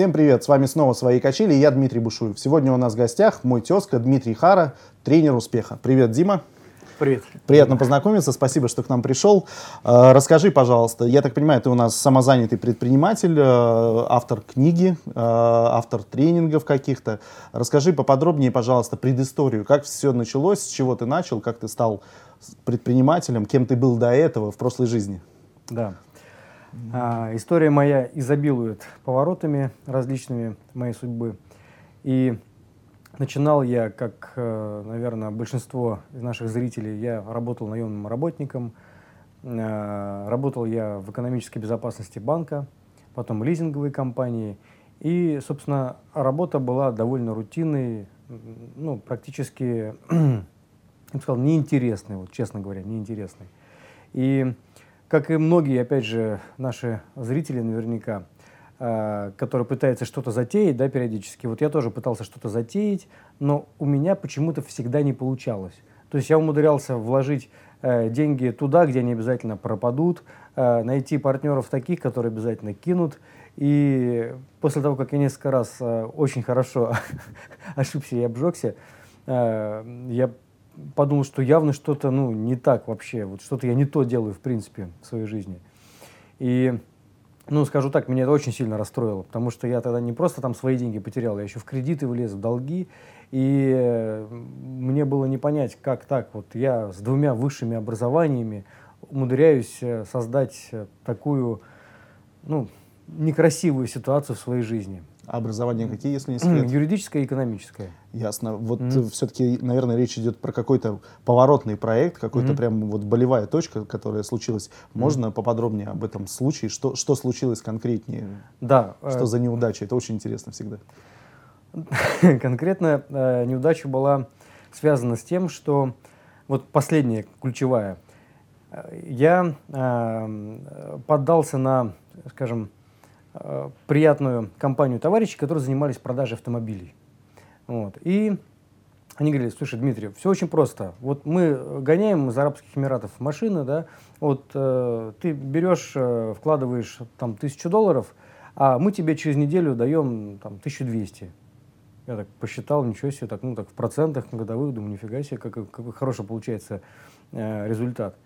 Всем привет, с вами снова «Свои качели» и я Дмитрий Бушуев. Сегодня у нас в гостях мой тезка Дмитрий Хара, тренер успеха. Привет, Дима. Привет. Приятно познакомиться, спасибо, что к нам пришел. Э, расскажи, пожалуйста, я так понимаю, ты у нас самозанятый предприниматель, э, автор книги, э, автор тренингов каких-то. Расскажи поподробнее, пожалуйста, предысторию, как все началось, с чего ты начал, как ты стал предпринимателем, кем ты был до этого в прошлой жизни. Да. А, история моя изобилует поворотами различными моей судьбы. И начинал я, как, э, наверное, большинство из наших зрителей, я работал наемным работником. Э, работал я в экономической безопасности банка, потом лизинговой компании. И, собственно, работа была довольно рутинной, ну, практически, я бы сказал, неинтересной, вот, честно говоря, неинтересной. И как и многие, опять же, наши зрители наверняка, э, которые пытаются что-то затеять, да, периодически. Вот я тоже пытался что-то затеять, но у меня почему-то всегда не получалось. То есть я умудрялся вложить э, деньги туда, где они обязательно пропадут, э, найти партнеров таких, которые обязательно кинут. И после того, как я несколько раз э, очень хорошо ошибся и обжегся, э, я подумал, что явно что-то ну, не так вообще, вот что-то я не то делаю, в принципе, в своей жизни. И, ну, скажу так, меня это очень сильно расстроило, потому что я тогда не просто там свои деньги потерял, я еще в кредиты влез, в долги, и мне было не понять, как так, вот я с двумя высшими образованиями умудряюсь э, создать э, такую, ну, некрасивую ситуацию в своей жизни. А образование какие, если не секрет? Юридическое и экономическое. Ясно. Вот mm-hmm. все-таки, наверное, речь идет про какой-то поворотный проект, какой-то mm-hmm. прям вот болевая точка, которая случилась. Можно mm-hmm. поподробнее об этом случае? Что, что случилось конкретнее? Да. Что э... за неудача? Это очень интересно всегда. Конкретно э, неудача была связана с тем, что вот последняя ключевая. Э, я э, поддался на, скажем, Э, приятную компанию товарищей, которые занимались продажей автомобилей. Вот. И они говорили, слушай, Дмитрий, все очень просто. Вот мы гоняем из Арабских Эмиратов машины, да, вот э, ты берешь, э, вкладываешь там тысячу долларов, а мы тебе через неделю даем там 1200. Я так посчитал, ничего себе, так, ну так в процентах годовых, думаю, нифига себе, какой, какой хороший получается э, результат.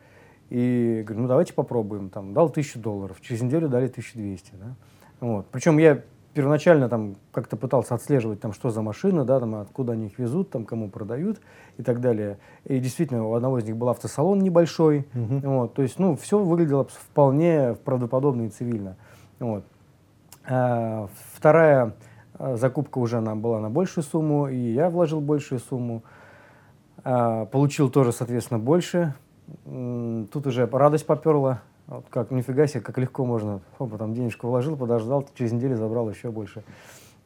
И говорю, ну давайте попробуем, там, дал тысячу долларов, через неделю дали 1200, да. Вот. Причем я первоначально там как-то пытался отслеживать, там, что за машины, да, там, откуда они их везут, там, кому продают и так далее. И действительно, у одного из них был автосалон небольшой. Uh-huh. Вот, то есть, ну, все выглядело вполне правдоподобно и цивильно. Вот. А, вторая а, закупка уже нам была на большую сумму, и я вложил большую сумму. А, получил тоже, соответственно, больше. Тут уже радость поперла. Вот как, нифига себе, как легко можно. Опа, там денежку вложил, подождал, через неделю забрал еще больше.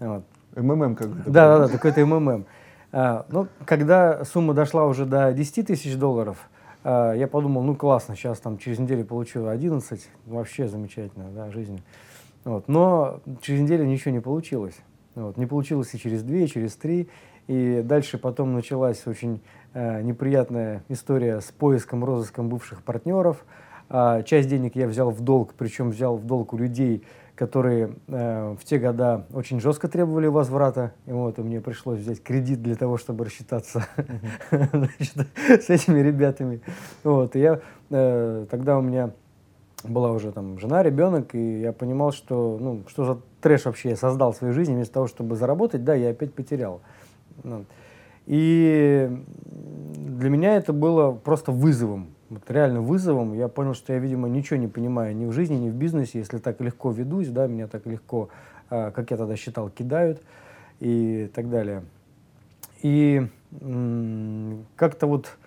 Вот. МММ какой-то. Да, да, да, такой-то МММ. А, ну, когда сумма дошла уже до 10 тысяч долларов, а, я подумал, ну классно, сейчас там через неделю получу 11, вообще замечательно, да, жизнь. Вот. Но через неделю ничего не получилось. Вот. Не получилось и через две, и через три. И дальше потом началась очень неприятная история с поиском, розыском бывших партнеров. А, часть денег я взял в долг, причем взял в долг у людей, которые э, в те года очень жестко требовали возврата. И вот и мне пришлось взять кредит для того, чтобы рассчитаться с этими ребятами. Вот, и я, э, тогда у меня была уже там жена, ребенок, и я понимал, что, ну, что за трэш вообще я создал в своей жизни, вместо того, чтобы заработать, да, я опять потерял. Ну, и для меня это было просто вызовом вот реально вызовом. Я понял, что я, видимо, ничего не понимаю ни в жизни, ни в бизнесе. Если так легко ведусь, да, меня так легко, э, как я тогда считал, кидают и так далее. И как-то вот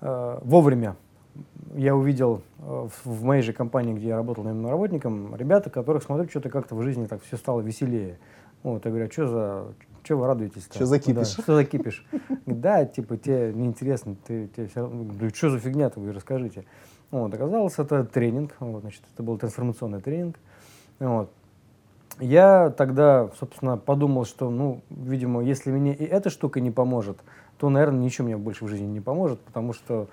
э, вовремя я увидел в, в моей же компании, где я работал наемным работником, ребята, которых смотрю, что-то как-то в жизни так все стало веселее. Вот, я говорю, а что за, что вы радуетесь? -то? Что закипишь? Да, что закипишь? Да, типа, тебе неинтересно, ты, тебе все равно, да что за фигня-то, вы расскажите. Вот, оказалось, это тренинг, вот, значит, это был трансформационный тренинг. Вот. Я тогда, собственно, подумал, что, ну, видимо, если мне и эта штука не поможет, то, наверное, ничего мне больше в жизни не поможет, потому что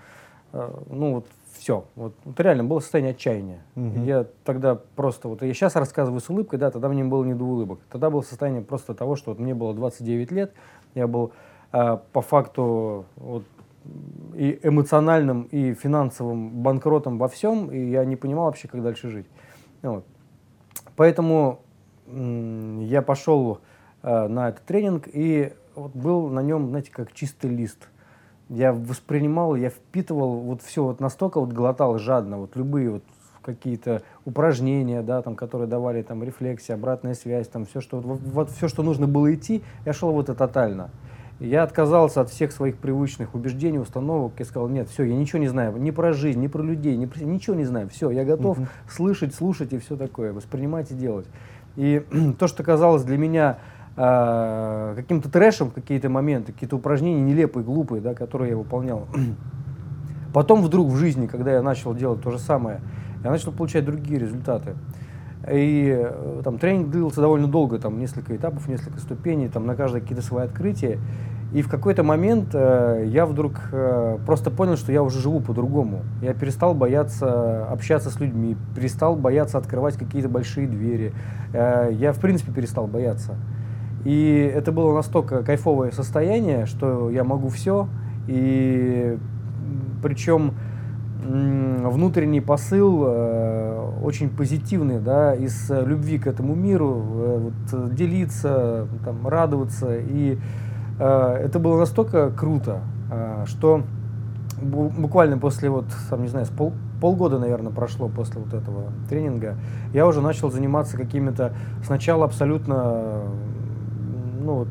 ну вот все. Вот, вот реально было состояние отчаяния. Угу. Я тогда просто, вот я сейчас рассказываю с улыбкой, да, тогда мне было не до улыбок. Тогда было состояние просто того, что вот мне было 29 лет, я был э, по факту вот, и эмоциональным, и финансовым банкротом во всем, и я не понимал вообще, как дальше жить. Вот. Поэтому я пошел э, на этот тренинг и вот был на нем, знаете, как чистый лист. Я воспринимал, я впитывал вот все вот настолько вот глотал жадно, вот любые вот какие-то упражнения, да, там, которые давали там рефлексия, обратная связь, там все, что вот, вот все, что нужно было идти, я шел вот это тотально. Я отказался от всех своих привычных убеждений, установок. Я сказал, нет, все, я ничего не знаю ни про жизнь, ни про людей, ни про... ничего не знаю. Все, я готов uh-huh. слышать, слушать и все такое, воспринимать и делать. И то, что казалось для меня э, каким-то трэшем какие-то моменты, какие-то упражнения нелепые, глупые, да, которые я выполнял. Потом вдруг в жизни, когда я начал делать то же самое, я начал получать другие результаты. И э, там тренинг длился довольно долго, там несколько этапов, несколько ступеней, там на каждое какие-то свои открытия. И в какой-то момент э, я вдруг э, просто понял, что я уже живу по-другому. Я перестал бояться общаться с людьми, перестал бояться открывать какие-то большие двери. Э, я, в принципе, перестал бояться. И это было настолько кайфовое состояние, что я могу все. И причем внутренний посыл э, очень позитивный, да, из любви к этому миру, э, вот, делиться, там, радоваться. И Э, это было настолько круто, э, что буквально после вот, там, не знаю, пол, полгода, наверное, прошло после вот этого тренинга, я уже начал заниматься какими-то сначала абсолютно, ну вот,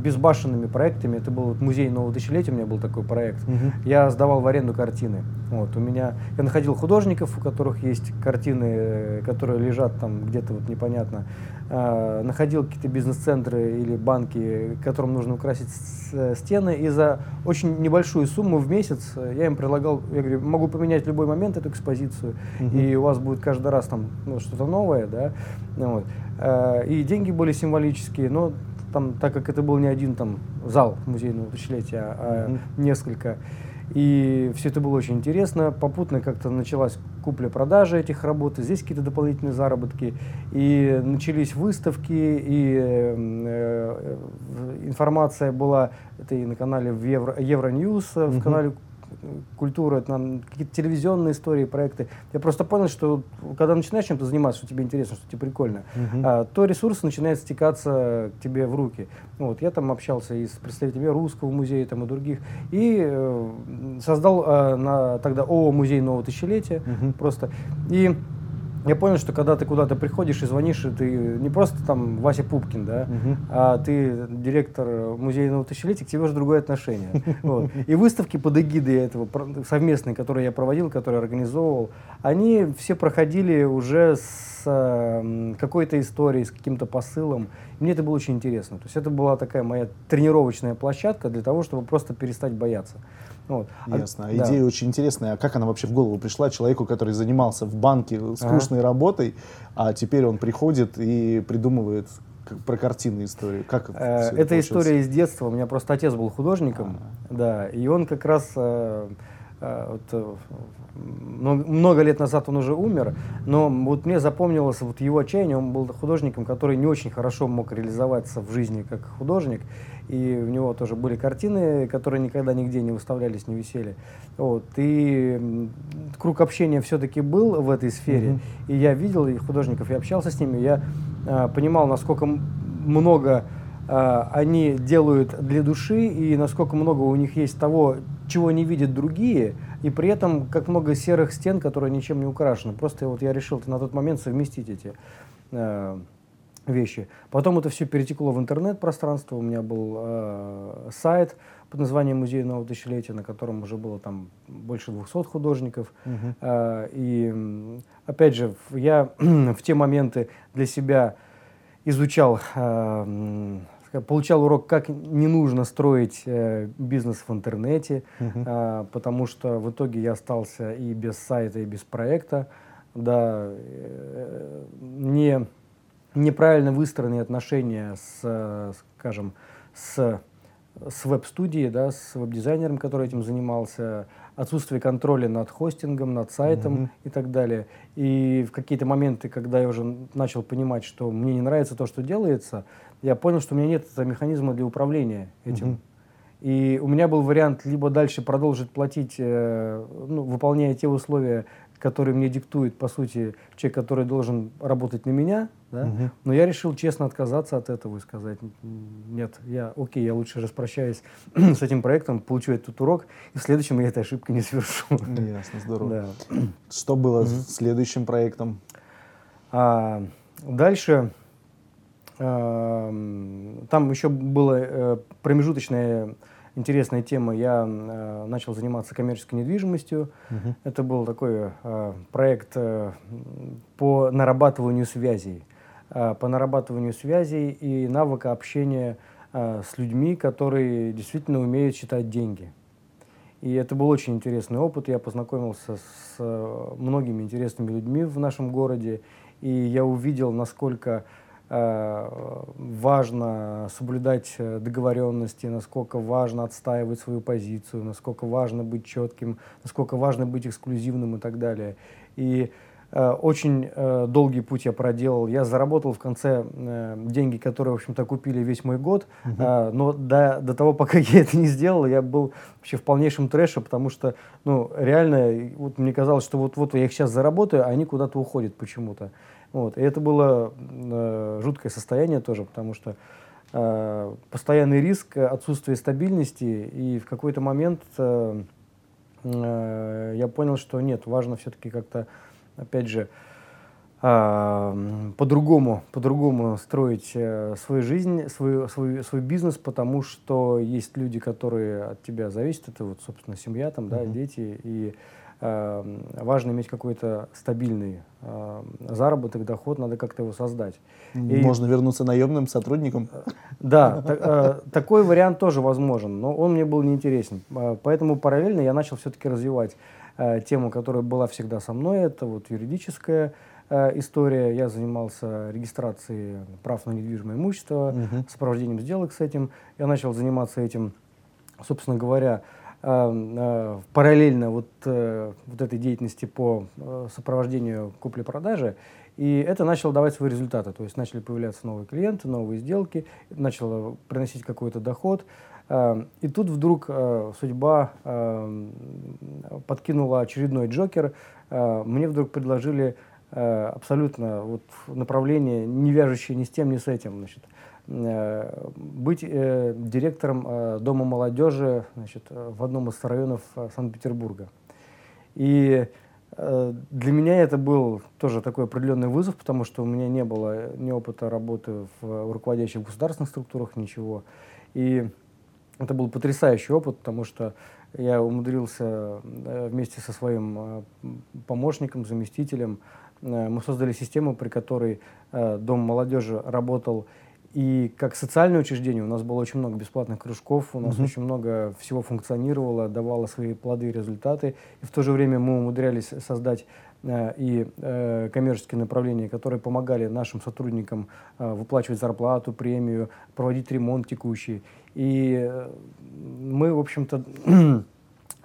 безбашенными проектами. Это был вот музей нового тысячелетия, у меня был такой проект. Угу. Я сдавал в аренду картины. Вот, у меня, я находил художников, у которых есть картины, э, которые лежат там где-то вот непонятно. Э, находил какие-то бизнес-центры или банки, которым нужно украсить э, стены. И за очень небольшую сумму в месяц я им предлагал, я говорю, могу поменять в любой момент эту экспозицию, угу. и у вас будет каждый раз там ну, что-то новое, да. Вот. Э, и деньги были символические, но там, так как это был не один там зал музейного тысячелетия, а mm-hmm. несколько. И все это было очень интересно. Попутно как-то началась купля-продажа этих работ, здесь какие-то дополнительные заработки. И начались выставки, и э, э, информация была, это и на канале в Евро, Евроньюз, mm-hmm. в канале культура, там, какие-то телевизионные истории, проекты. Я просто понял, что когда начинаешь чем-то заниматься, что тебе интересно, что тебе прикольно, uh-huh. а, то ресурс начинает стекаться к тебе в руки. Ну, вот, я там общался и с представителями Русского музея там, и других, и э, создал э, на, тогда ООО «Музей нового тысячелетия» uh-huh. просто. И я понял, что когда ты куда-то приходишь и звонишь, и ты не просто там Вася Пупкин, да, угу. а ты директор музейного тысячелетия, к тебе уже другое отношение. Вот. И выставки под эгидой этого совместные, которые я проводил, которые организовывал, они все проходили уже с э, какой-то историей, с каким-то посылом. И мне это было очень интересно. То есть это была такая моя тренировочная площадка для того, чтобы просто перестать бояться. Вот. А Ясно. А, Идея да. очень интересная. А как она вообще в голову пришла человеку, который занимался в банке скучной ага. работой, а теперь он приходит и придумывает про картинную историю? Как э, это история из детства. У меня просто отец был художником, а. да, и он как раз э, э, вот, э, много лет назад он уже умер, но вот мне запомнилось вот его отчаяние. Он был художником, который не очень хорошо мог реализоваться в жизни как художник и у него тоже были картины, которые никогда нигде не выставлялись, не висели. Вот. И круг общения все-таки был в этой сфере, mm-hmm. и я видел и художников, я общался с ними, я э, понимал, насколько много э, они делают для души, и насколько много у них есть того, чего не видят другие, и при этом как много серых стен, которые ничем не украшены. Просто вот я решил на тот момент совместить эти э, вещи. Потом это все перетекло в интернет-пространство. У меня был э, сайт под названием «Музей нового тысячелетия», на котором уже было там больше 200 художников. Uh-huh. Э, и, опять же, я в те моменты для себя изучал, э, получал урок, как не нужно строить э, бизнес в интернете, uh-huh. э, потому что в итоге я остался и без сайта, и без проекта. Да, э, не неправильно выстроенные отношения с, скажем, с с веб-студией, да, с веб-дизайнером, который этим занимался, отсутствие контроля над хостингом, над сайтом mm-hmm. и так далее. И в какие-то моменты, когда я уже начал понимать, что мне не нравится то, что делается, я понял, что у меня нет механизма для управления этим. Mm-hmm. И у меня был вариант либо дальше продолжить платить, э, ну, выполняя те условия, которые мне диктует, по сути, человек, который должен работать на меня, да? угу. но я решил честно отказаться от этого и сказать, нет, я, окей, я лучше распрощаюсь с этим проектом, получу этот урок, и в следующем я этой ошибки не совершу. Ясно, здорово. Да. Что было угу. с следующим проектом? А, дальше а, там еще было э, промежуточное интересная тема. Я э, начал заниматься коммерческой недвижимостью. Угу. Это был такой э, проект э, по нарабатыванию связей. Э, по нарабатыванию связей и навыка общения э, с людьми, которые действительно умеют считать деньги. И это был очень интересный опыт. Я познакомился с э, многими интересными людьми в нашем городе. И я увидел, насколько Э, важно соблюдать э, договоренности, насколько важно отстаивать свою позицию, насколько важно быть четким, насколько важно быть эксклюзивным и так далее. И э, очень долгий путь я проделал. Я заработал в конце деньги, которые, в общем-то, купили весь мой год. Угу. но до, до того, пока я это не сделал, я был вообще в полнейшем трэше, потому что, ну, реально, вот мне казалось, что вот-вот я их сейчас заработаю, а они куда-то уходят почему-то. Вот. И это было э, жуткое состояние тоже, потому что э, постоянный риск, отсутствие стабильности, и в какой-то момент э, э, я понял, что нет, важно все-таки как-то, опять же, э, по-другому, по-другому строить э, свою жизнь, свой, свой, свой бизнес, потому что есть люди, которые от тебя зависят, это вот, собственно, семья, там, да, mm-hmm. дети, и важно иметь какой-то стабильный э, заработок, доход, надо как-то его создать. И, Можно вернуться наемным сотрудником? Да, э, такой вариант тоже возможен, но он мне был неинтересен. Э, поэтому параллельно я начал все-таки развивать тему, которая была всегда со мной, это вот юридическая история. Я занимался регистрацией прав на недвижимое имущество, угу. сопровождением сделок с этим. Я начал заниматься этим, собственно говоря, Эм, э, параллельно вот, э, вот этой деятельности по э, сопровождению купли-продажи, и это начало давать свои результаты. То есть начали появляться новые клиенты, новые сделки, начало приносить какой-то доход. Эм, и тут вдруг судьба эм, подкинула очередной джокер. Мне вдруг предложили абсолютно вот направление, не вяжущее ни с тем, ни с этим. Значит, Э, быть э, директором э, Дома молодежи значит, в одном из районов Санкт-Петербурга. И для меня это был тоже такой определенный вызов, потому что у меня не было ни опыта работы в руководящих государственных структурах, ничего. И это был потрясающий опыт, потому что я умудрился вместе со своим помощником, заместителем, мы создали систему, при которой Дом молодежи работал и как социальное учреждение у нас было очень много бесплатных кружков, у нас угу. очень много всего функционировало, давало свои плоды и результаты. И в то же время мы умудрялись создать э, и э, коммерческие направления, которые помогали нашим сотрудникам э, выплачивать зарплату, премию, проводить ремонт текущий. И э, мы, в общем-то,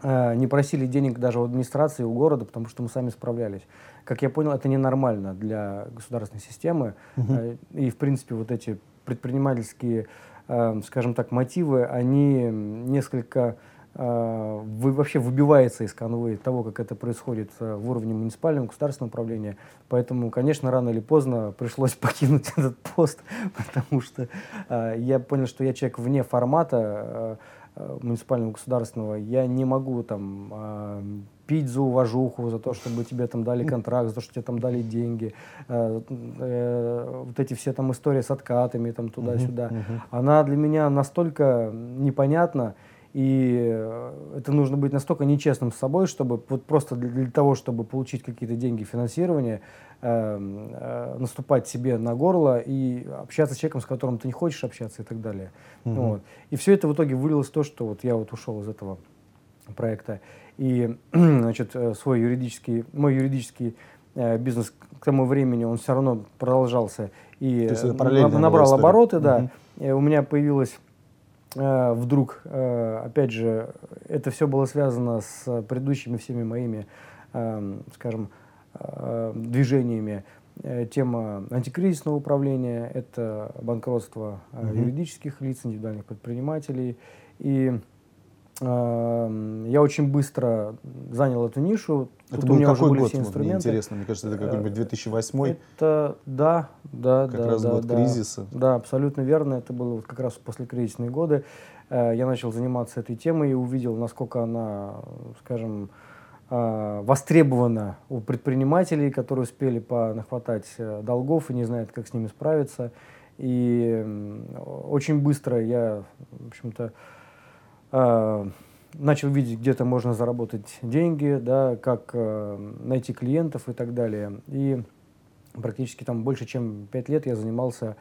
э, не просили денег даже у администрации, у города, потому что мы сами справлялись. Как я понял, это ненормально для государственной системы. Угу. И, в принципе, вот эти предпринимательские, э, скажем так, мотивы, они несколько э, вы, вообще выбивается из канвы того, как это происходит э, в уровне муниципального государственного управления. Поэтому, конечно, рано или поздно пришлось покинуть этот пост, потому что э, я понял, что я человек вне формата э, муниципального государственного. Я не могу там э, пить за уважуху, за то, чтобы тебе там дали контракт, за то, что тебе там дали деньги. Э, э, вот эти все там истории с откатами там туда-сюда. Она для меня настолько непонятна, и э, это нужно быть настолько нечестным с собой, чтобы вот просто для, для того, чтобы получить какие-то деньги финансирования, э, э, наступать себе на горло и общаться с человеком, с которым ты не хочешь общаться и так далее. Угу. Вот. И все это в итоге вылилось в то, что вот я вот ушел из этого проекта. И, значит, э, свой юридический, мой юридический э, бизнес к тому времени, он все равно продолжался и э, набрал обороты, да. Угу. У меня появилась э, вдруг, опять же, это все было связано с предыдущими всеми моими, скажем, движениями. Тема антикризисного управления, это банкротство угу. юридических лиц, индивидуальных предпринимателей. И я очень быстро занял эту нишу. Это Тут был у меня какой уже были год? Все инструменты. Мне интересно, мне кажется, это какой-нибудь 2008 Это, да, да, как да. раз да, год да, кризиса. Да, абсолютно верно. Это было вот как раз после кризисные годы. Я начал заниматься этой темой и увидел, насколько она, скажем, э, востребована у предпринимателей, которые успели понахватать э, долгов и не знают, как с ними справиться. И очень быстро я, в общем-то, э, начал видеть, где-то можно заработать деньги, да, как э, найти клиентов и так далее. И практически там больше, чем пять лет я занимался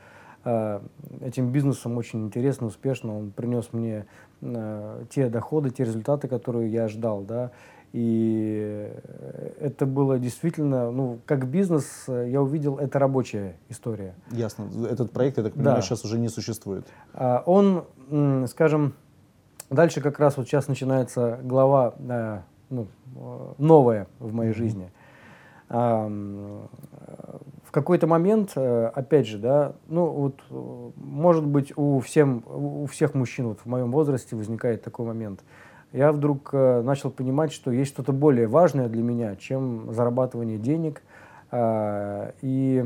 э, этим бизнесом очень интересно, успешно. Он принес мне э, те доходы, те результаты, которые я ждал, да. И это было действительно, ну, как бизнес, я увидел, это рабочая история. Ясно. Этот проект, я так понимаю, да. сейчас уже не существует. А, он, скажем, дальше как раз вот сейчас начинается глава э, ну, новая в моей mm-hmm. жизни. В какой-то момент, э, опять же, да, ну вот, может быть, у, всем, у всех мужчин вот в моем возрасте возникает такой момент – я вдруг э, начал понимать, что есть что-то более важное для меня, чем зарабатывание денег. Э, и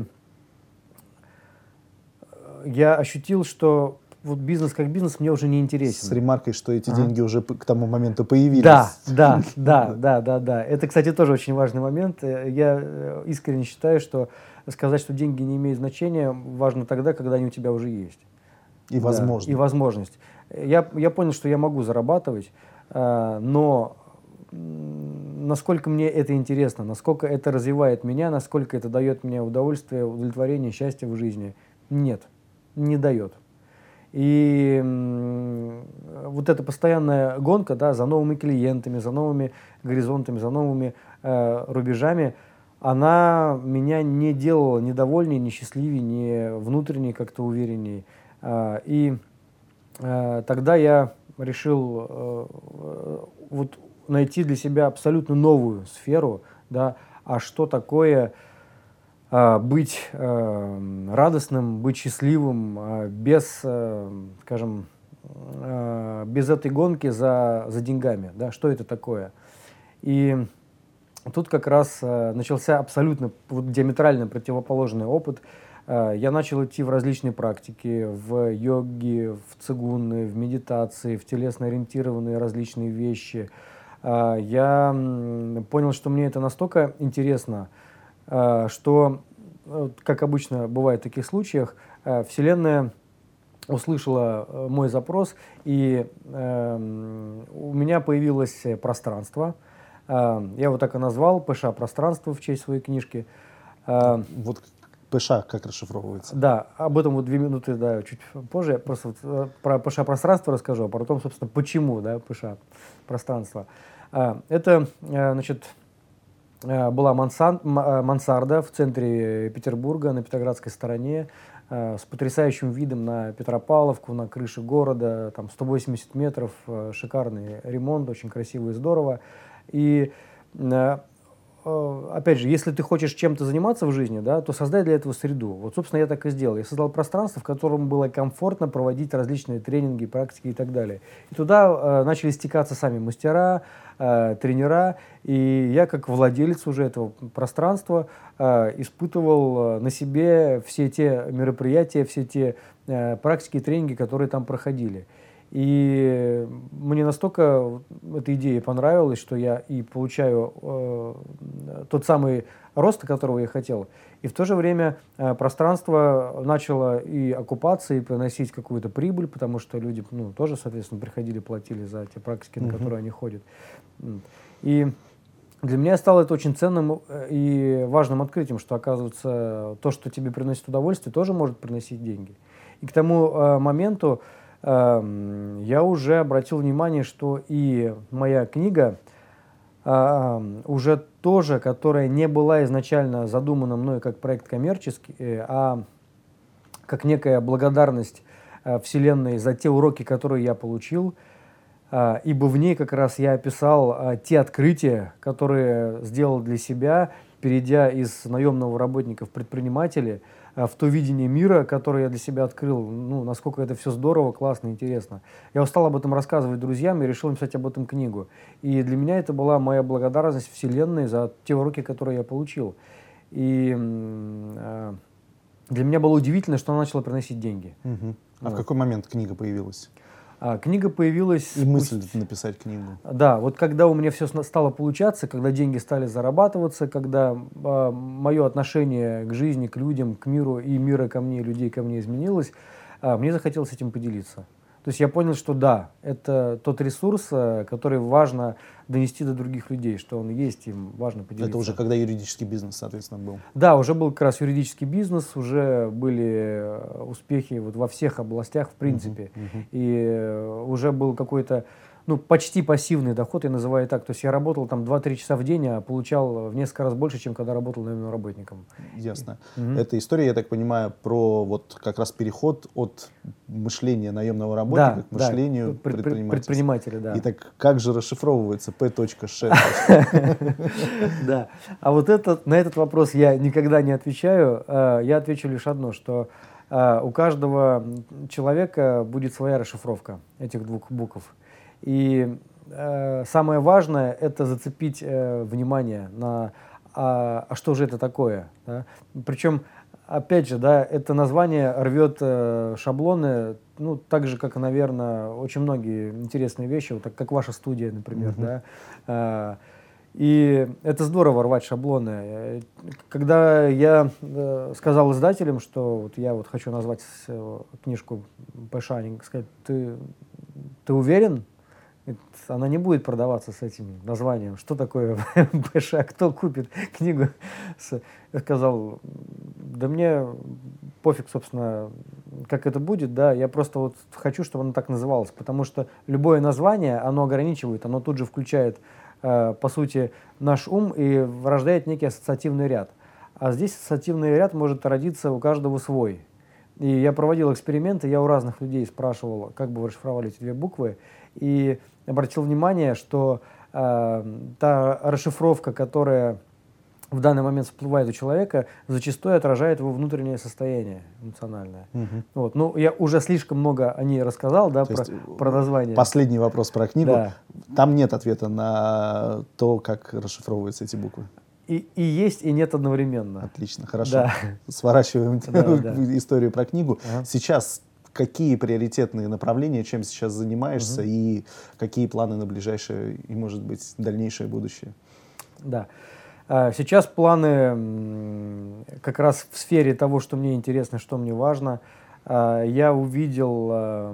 я ощутил, что вот бизнес как бизнес мне уже не интересен. С ремаркой, что эти ага. деньги уже к тому моменту появились. Да, да, да, да, да, да. Это, кстати, тоже очень важный момент. Э, я э, искренне считаю, что сказать, что деньги не имеют значения, важно тогда, когда они у тебя уже есть. И возможность. Да, и возможность. Я, я понял, что я могу зарабатывать, Э, но насколько мне это интересно, насколько это развивает меня, насколько это дает мне удовольствие, удовлетворение, счастье в жизни, нет, не дает. И вот эта постоянная гонка да, за новыми клиентами, за новыми горизонтами, за новыми э, рубежами, она меня не делала ни довольнее, ни счастливее, ни внутренне как-то увереннее. Э, и э, тогда я решил э, вот найти для себя абсолютно новую сферу, да, а что такое э, быть э, радостным, быть счастливым э, без, скажем, без этой гонки за, за деньгами, да, что это такое. И тут как раз начался абсолютно вот, диаметрально противоположный опыт – я начал идти в различные практики, в йоги, в цигуны, в медитации, в телесно-ориентированные различные вещи. Я понял, что мне это настолько интересно, что, как обычно бывает в таких случаях, Вселенная услышала мой запрос, и у меня появилось пространство. Я его так и назвал, ПШ «Пространство» в честь своей книжки. Вот ПШ как расшифровывается? Да, об этом вот две минуты, да, чуть позже. Я просто вот э, про ПШ пространство расскажу, а потом, собственно, почему, да, ПШ пространство. Это, э, значит, э, была мансан, мансарда в центре Петербурга, на Петроградской стороне, с потрясающим видом на Петропавловку, на крыше города, там 180 метров, шикарный ремонт, очень красиво и здорово. И Э, опять же, если ты хочешь чем-то заниматься в жизни, да, то создай для этого среду. Вот, собственно, я так и сделал. Я создал пространство, в котором было комфортно проводить различные тренинги, практики и так далее. И туда э, начали стекаться сами мастера, э, тренера, и я, как владелец уже этого пространства, э, испытывал э, на себе все те мероприятия, все те э, практики тренинги, которые там проходили. И мне настолько эта идея понравилась, что я и получаю э, тот самый рост, которого я хотел. И в то же время э, пространство начало и окупаться, и приносить какую-то прибыль, потому что люди ну, тоже, соответственно, приходили, платили за те практики, на mm-hmm. которые они ходят. И для меня стало это очень ценным э, и важным открытием, что, оказывается, то, что тебе приносит удовольствие, тоже может приносить деньги. И к тому э, моменту Эм, я уже обратил внимание, что и моя книга эм, уже тоже, которая не была изначально задумана мной как проект коммерческий, э, а как некая благодарность э, Вселенной за те уроки, которые я получил, э, ибо в ней как раз я описал э, те открытия, которые сделал для себя, перейдя из наемного работника в предпринимателя, э, в то видение мира, которое я для себя открыл, ну, насколько это все здорово, классно, интересно. Я устал об этом рассказывать друзьям и решил написать об этом книгу. И для меня это была моя благодарность Вселенной за те уроки, которые я получил. И э, для меня было удивительно, что она начала приносить деньги. Мгм. А в Вот. какой момент книга появилась? А, книга появилась... И мысль написать книгу. Да, вот когда у меня все стало получаться, когда деньги стали зарабатываться, когда мое отношение к жизни, к людям, к миру и мира ко мне, людей ко мне изменилось, а, мне захотелось этим поделиться. То есть я понял, что да, это тот ресурс, а, который важно донести до других людей, что он есть, им важно поделиться. Это уже когда юридический бизнес, соответственно, был. Да, уже был как раз юридический бизнес, уже были э, успехи вот во всех областях в принципе. Мгм. И э, уже был какой-то, ну, почти пассивный доход, я называю так. То есть я работал там 2-3 часа в день, а получал в несколько раз больше, чем когда работал наемным работником. Ясно. Мгм. Эта история, я так понимаю, про вот как раз переход от мышления наемного работника да, к мышлению да, пред- пред- предпринимателя. предпринимателя, да. Итак, как же расшифровывается P.Ш? Да. А вот этот, на этот вопрос я никогда не отвечаю. Э, Я отвечу лишь одно, что э, у каждого человека будет своя расшифровка этих двух букв. И э, самое важное – это зацепить э, внимание на а, а что же это такое. да. Причем, опять же, да, это название рвет э, шаблоны, ну, так же, как, наверное, очень многие интересные вещи, вот так, как ваша студия, например, Мгм. да. А, и это здорово рвать шаблоны. Э, Когда я э, сказал издателям, что вот я вот хочу назвать э, книжку Пэша, они сказали, ты, ты уверен? Она не будет продаваться с этим названием. Что такое ПШ? Кто купит книгу? Я сказал, да мне пофиг, собственно, как это будет, да, я просто вот хочу, чтобы оно так называлось, потому что любое название, оно ограничивает, оно тут же включает, э, по сути, наш ум и рождает некий ассоциативный ряд. А здесь ассоциативный ряд может родиться у каждого свой. И я проводил эксперименты, я у разных людей спрашивал, как бы вы расшифровали эти две буквы, и обратил внимание, что э, та расшифровка, которая в данный момент всплывает у человека, зачастую отражает его внутреннее состояние эмоциональное. Мгм. Вот. Ну, я уже слишком много о ней рассказал, да, То про, про название. Последний вопрос про книгу. Да. Там нет ответа на то, как расшифровываются эти буквы. И, и есть, и нет одновременно. Отлично, хорошо. Да. Сворачиваем Да, да. историю про книгу. Ага. Сейчас какие приоритетные направления, чем сейчас занимаешься и какие планы на ближайшее и, может быть, дальнейшее будущее? Да. А, Сейчас планы как раз в сфере того, что мне интересно, что мне важно. А, Я увидел, а,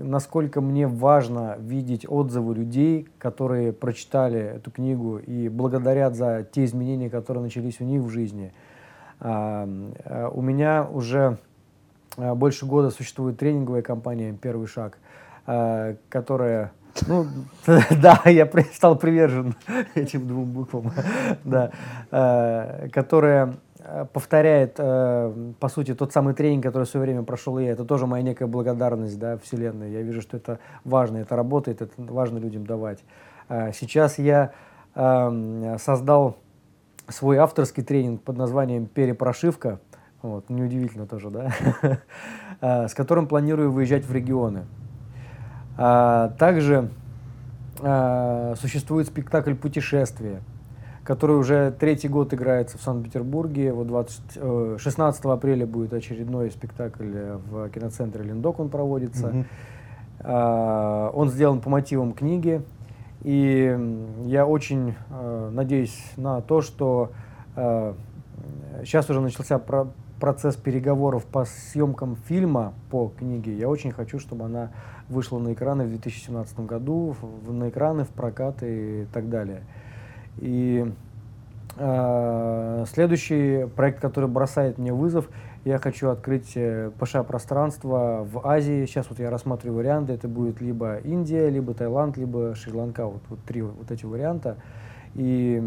насколько мне важно видеть отзывы людей, которые прочитали эту книгу и благодарят за те изменения, которые начались у них в жизни. У меня уже больше года существует тренинговая компания «Первый шаг», а, которая... Ну, да, я стал привержен этим двум буквам, да, а, которая повторяет, по сути, тот самый тренинг, который в свое время прошел я. Это тоже моя некая благодарность, да, Вселенной. Я вижу, что это важно, это работает, это важно людям давать. Сейчас я а, м, создал свой авторский тренинг под названием «Перепрошивка». Вот, неудивительно тоже, да? А, С которым планирую выезжать в регионы. А, Также а, существует спектакль «Путешествие», который уже третий год играется в Санкт-Петербурге. Вот 20, э, 16 апреля будет очередной спектакль э, в киноцентре «Линдок» он проводится. А, Он сделан по мотивам книги. И я очень э, надеюсь на то, что сейчас уже начался про- процесс переговоров по съемкам фильма по книге. Я очень хочу, чтобы она вышла на экраны в 2017 году, в- на экраны, в прокат и так далее. И э, следующий проект, который бросает мне вызов, я хочу открыть э, ПШ-пространство в Азии. Сейчас вот я рассматриваю варианты. Это будет либо Индия, либо Таиланд, либо Шри-Ланка. Вот, вот три вот эти варианта. И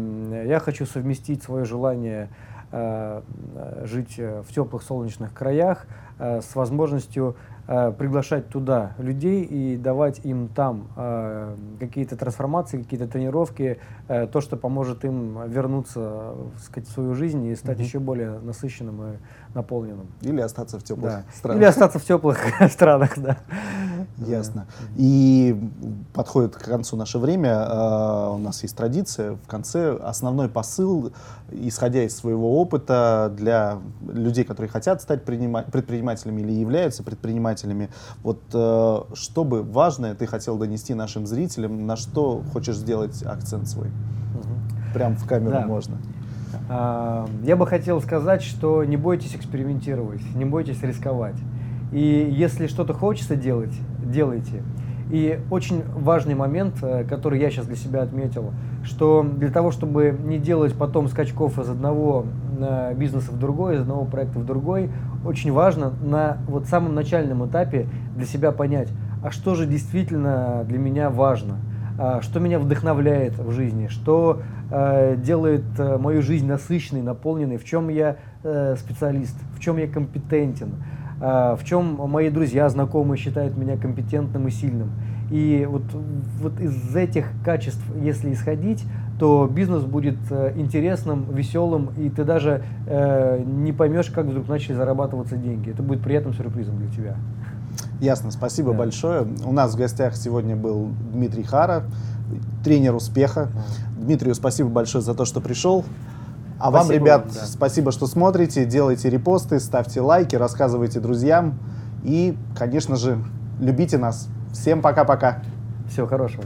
я хочу совместить свое желание жить в теплых солнечных краях с возможностью Э, приглашать туда людей и давать им там э, какие-то трансформации, какие-то тренировки, э, то, что поможет им вернуться сказать, в свою жизнь и стать mm-hmm. еще более насыщенным и наполненным. Или остаться в теплых да. странах. Или остаться в теплых странах, да. Ясно. И подходит к концу наше время. У нас есть традиция. В конце основной посыл, исходя из своего опыта для людей, которые хотят стать предпринимателями или являются предпринимателями, предпринимателями. Вот э, что бы важное ты хотел донести нашим зрителям, на что хочешь сделать акцент свой? Угу. Прям в камеру да. можно. А, я бы хотел сказать, что не бойтесь экспериментировать, не бойтесь рисковать. И если что-то хочется делать, делайте. И очень важный момент, э, который я сейчас для себя отметил, что для того, чтобы не делать потом скачков из одного э, бизнеса в другой, из одного проекта в другой, очень важно на вот самом начальном этапе для себя понять, а что же действительно для меня важно, а что меня вдохновляет в жизни, что э, делает мою жизнь насыщенной, наполненной, в чем я специалист, в чем я компетентен, в чем мои друзья, знакомые считают меня компетентным и сильным. И вот, вот из этих качеств, если исходить, то бизнес будет э, интересным, веселым, и ты даже э, не поймешь, как вдруг начали зарабатываться деньги. Это будет приятным сюрпризом для тебя. Ясно, спасибо да. большое. У нас в гостях сегодня был Дмитрий Хара, тренер успеха. Дмитрию спасибо большое за то, что пришел. А спасибо вам, ребят, вам, да. спасибо, что смотрите, делайте репосты, ставьте лайки, рассказывайте друзьям и, конечно же, любите нас. Всем пока-пока. Всего хорошего.